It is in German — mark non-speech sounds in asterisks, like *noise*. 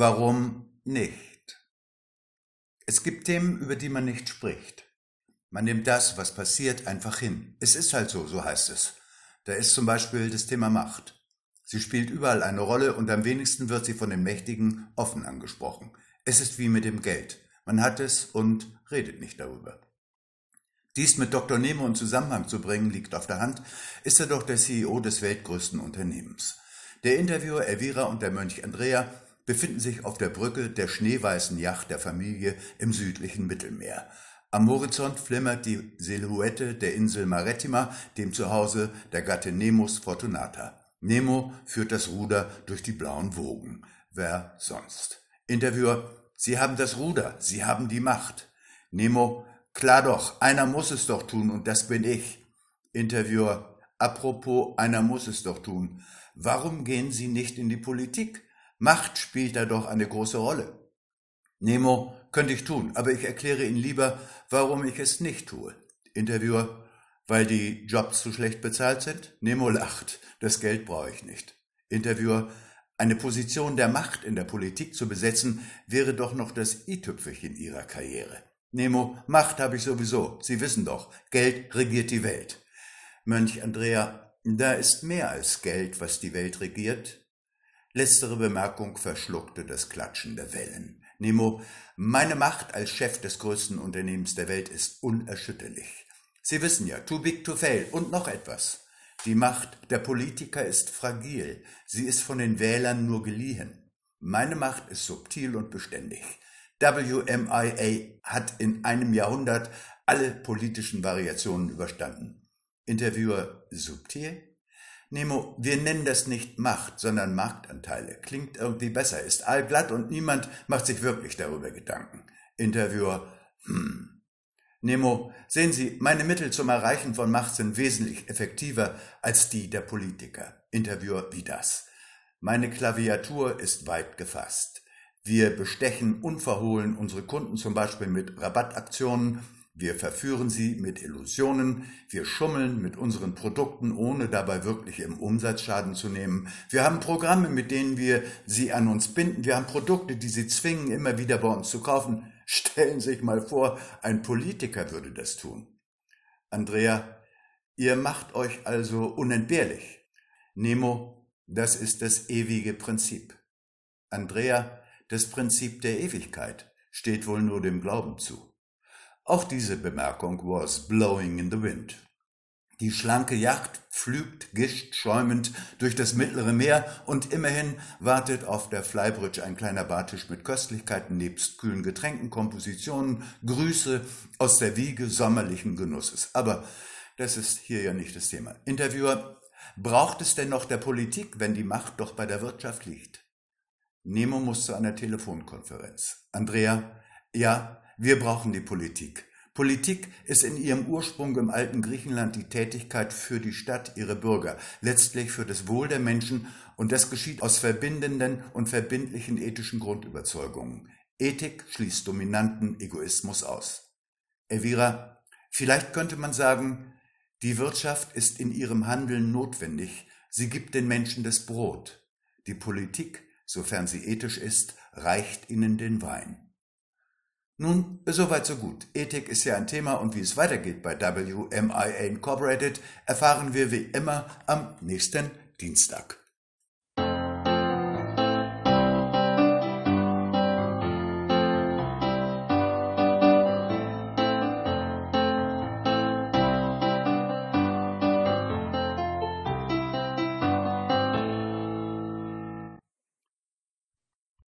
Warum nicht? Es gibt Themen, über die man nicht spricht. Man nimmt das, was passiert, einfach hin. Es ist halt so, so heißt es. Da ist zum Beispiel das Thema Macht. Sie spielt überall eine Rolle und am wenigsten wird sie von den Mächtigen offen angesprochen. Es ist wie mit dem Geld. Man hat es und redet nicht darüber. Dies mit Dr. Nemo in Zusammenhang zu bringen, liegt auf der Hand, ist er doch der CEO des weltgrößten Unternehmens. Der Interviewer Elvira und der Mönch Andrea befinden sich auf der Brücke der schneeweißen Yacht der Familie im südlichen Mittelmeer. Am Horizont flimmert die Silhouette der Insel Marettima, dem Zuhause der Gattin Nemos Fortunata. Nemo führt das Ruder durch die blauen Wogen. Wer sonst? Interviewer, Sie haben das Ruder, Sie haben die Macht. Nemo, Klar doch, einer muss es doch tun und das bin ich. Interviewer, apropos, einer muss es doch tun. Warum gehen Sie nicht in die Politik? Macht spielt da doch eine große Rolle. Nemo, könnte ich tun, aber ich erkläre Ihnen lieber, warum ich es nicht tue. Interviewer, weil die Jobs zu schlecht bezahlt sind? Nemo lacht, das Geld brauche ich nicht. Interviewer, eine Position der Macht in der Politik zu besetzen, wäre doch noch das i-Tüpfelchen Ihrer Karriere. Nemo, Macht habe ich sowieso. Sie wissen doch, Geld regiert die Welt. Mönch Andrea, da ist mehr als Geld, was die Welt regiert. Letztere Bemerkung verschluckte das Klatschen der Wellen. Nemo, meine Macht als Chef des größten Unternehmens der Welt ist unerschütterlich. Sie wissen ja, too big to fail. Und noch etwas. Die Macht der Politiker ist fragil. Sie ist von den Wählern nur geliehen. Meine Macht ist subtil und beständig. WMIA hat in einem Jahrhundert alle politischen Variationen überstanden. Interviewer subtil? Nemo, wir nennen das nicht Macht, sondern Marktanteile. Klingt irgendwie besser, ist allglatt und niemand macht sich wirklich darüber Gedanken. Interviewer, hm. Nemo, sehen Sie, meine Mittel zum Erreichen von Macht sind wesentlich effektiver als die der Politiker. Interviewer, wie das? Meine Klaviatur ist weit gefasst. Wir bestechen unverhohlen unsere Kunden zum Beispiel mit Rabattaktionen, wir verführen sie mit Illusionen, wir schummeln mit unseren Produkten, ohne dabei wirklich im Umsatzschaden zu nehmen. Wir haben Programme, mit denen wir sie an uns binden. Wir haben Produkte, die sie zwingen, immer wieder bei uns zu kaufen. *laughs* Stellen Sie sich mal vor, ein Politiker würde das tun. Andrea, ihr macht euch also unentbehrlich. Nemo, das ist das ewige Prinzip. Andrea, das Prinzip der Ewigkeit steht wohl nur dem Glauben zu. Auch diese Bemerkung was blowing in the wind. Die schlanke Yacht pflügt gischt schäumend durch das mittlere Meer und immerhin wartet auf der Flybridge ein kleiner Bartisch mit Köstlichkeiten nebst kühlen Getränken, Kompositionen, Grüße aus der Wiege sommerlichen Genusses. Aber das ist hier ja nicht das Thema. Interviewer, braucht es denn noch der Politik, wenn die Macht doch bei der Wirtschaft liegt? Nemo muss zu einer Telefonkonferenz. Andrea, ja, wir brauchen die Politik. Politik ist in ihrem Ursprung im alten Griechenland die Tätigkeit für die Stadt, ihre Bürger, letztlich für das Wohl der Menschen, und das geschieht aus verbindenden und verbindlichen ethischen Grundüberzeugungen. Ethik schließt dominanten Egoismus aus. Elvira, vielleicht könnte man sagen, die Wirtschaft ist in ihrem Handeln notwendig, sie gibt den Menschen das Brot. Die Politik sofern sie ethisch ist, reicht ihnen den Wein. Nun, soweit so gut. Ethik ist ja ein Thema und wie es weitergeht bei WMIA Incorporated erfahren wir wie immer am nächsten Dienstag.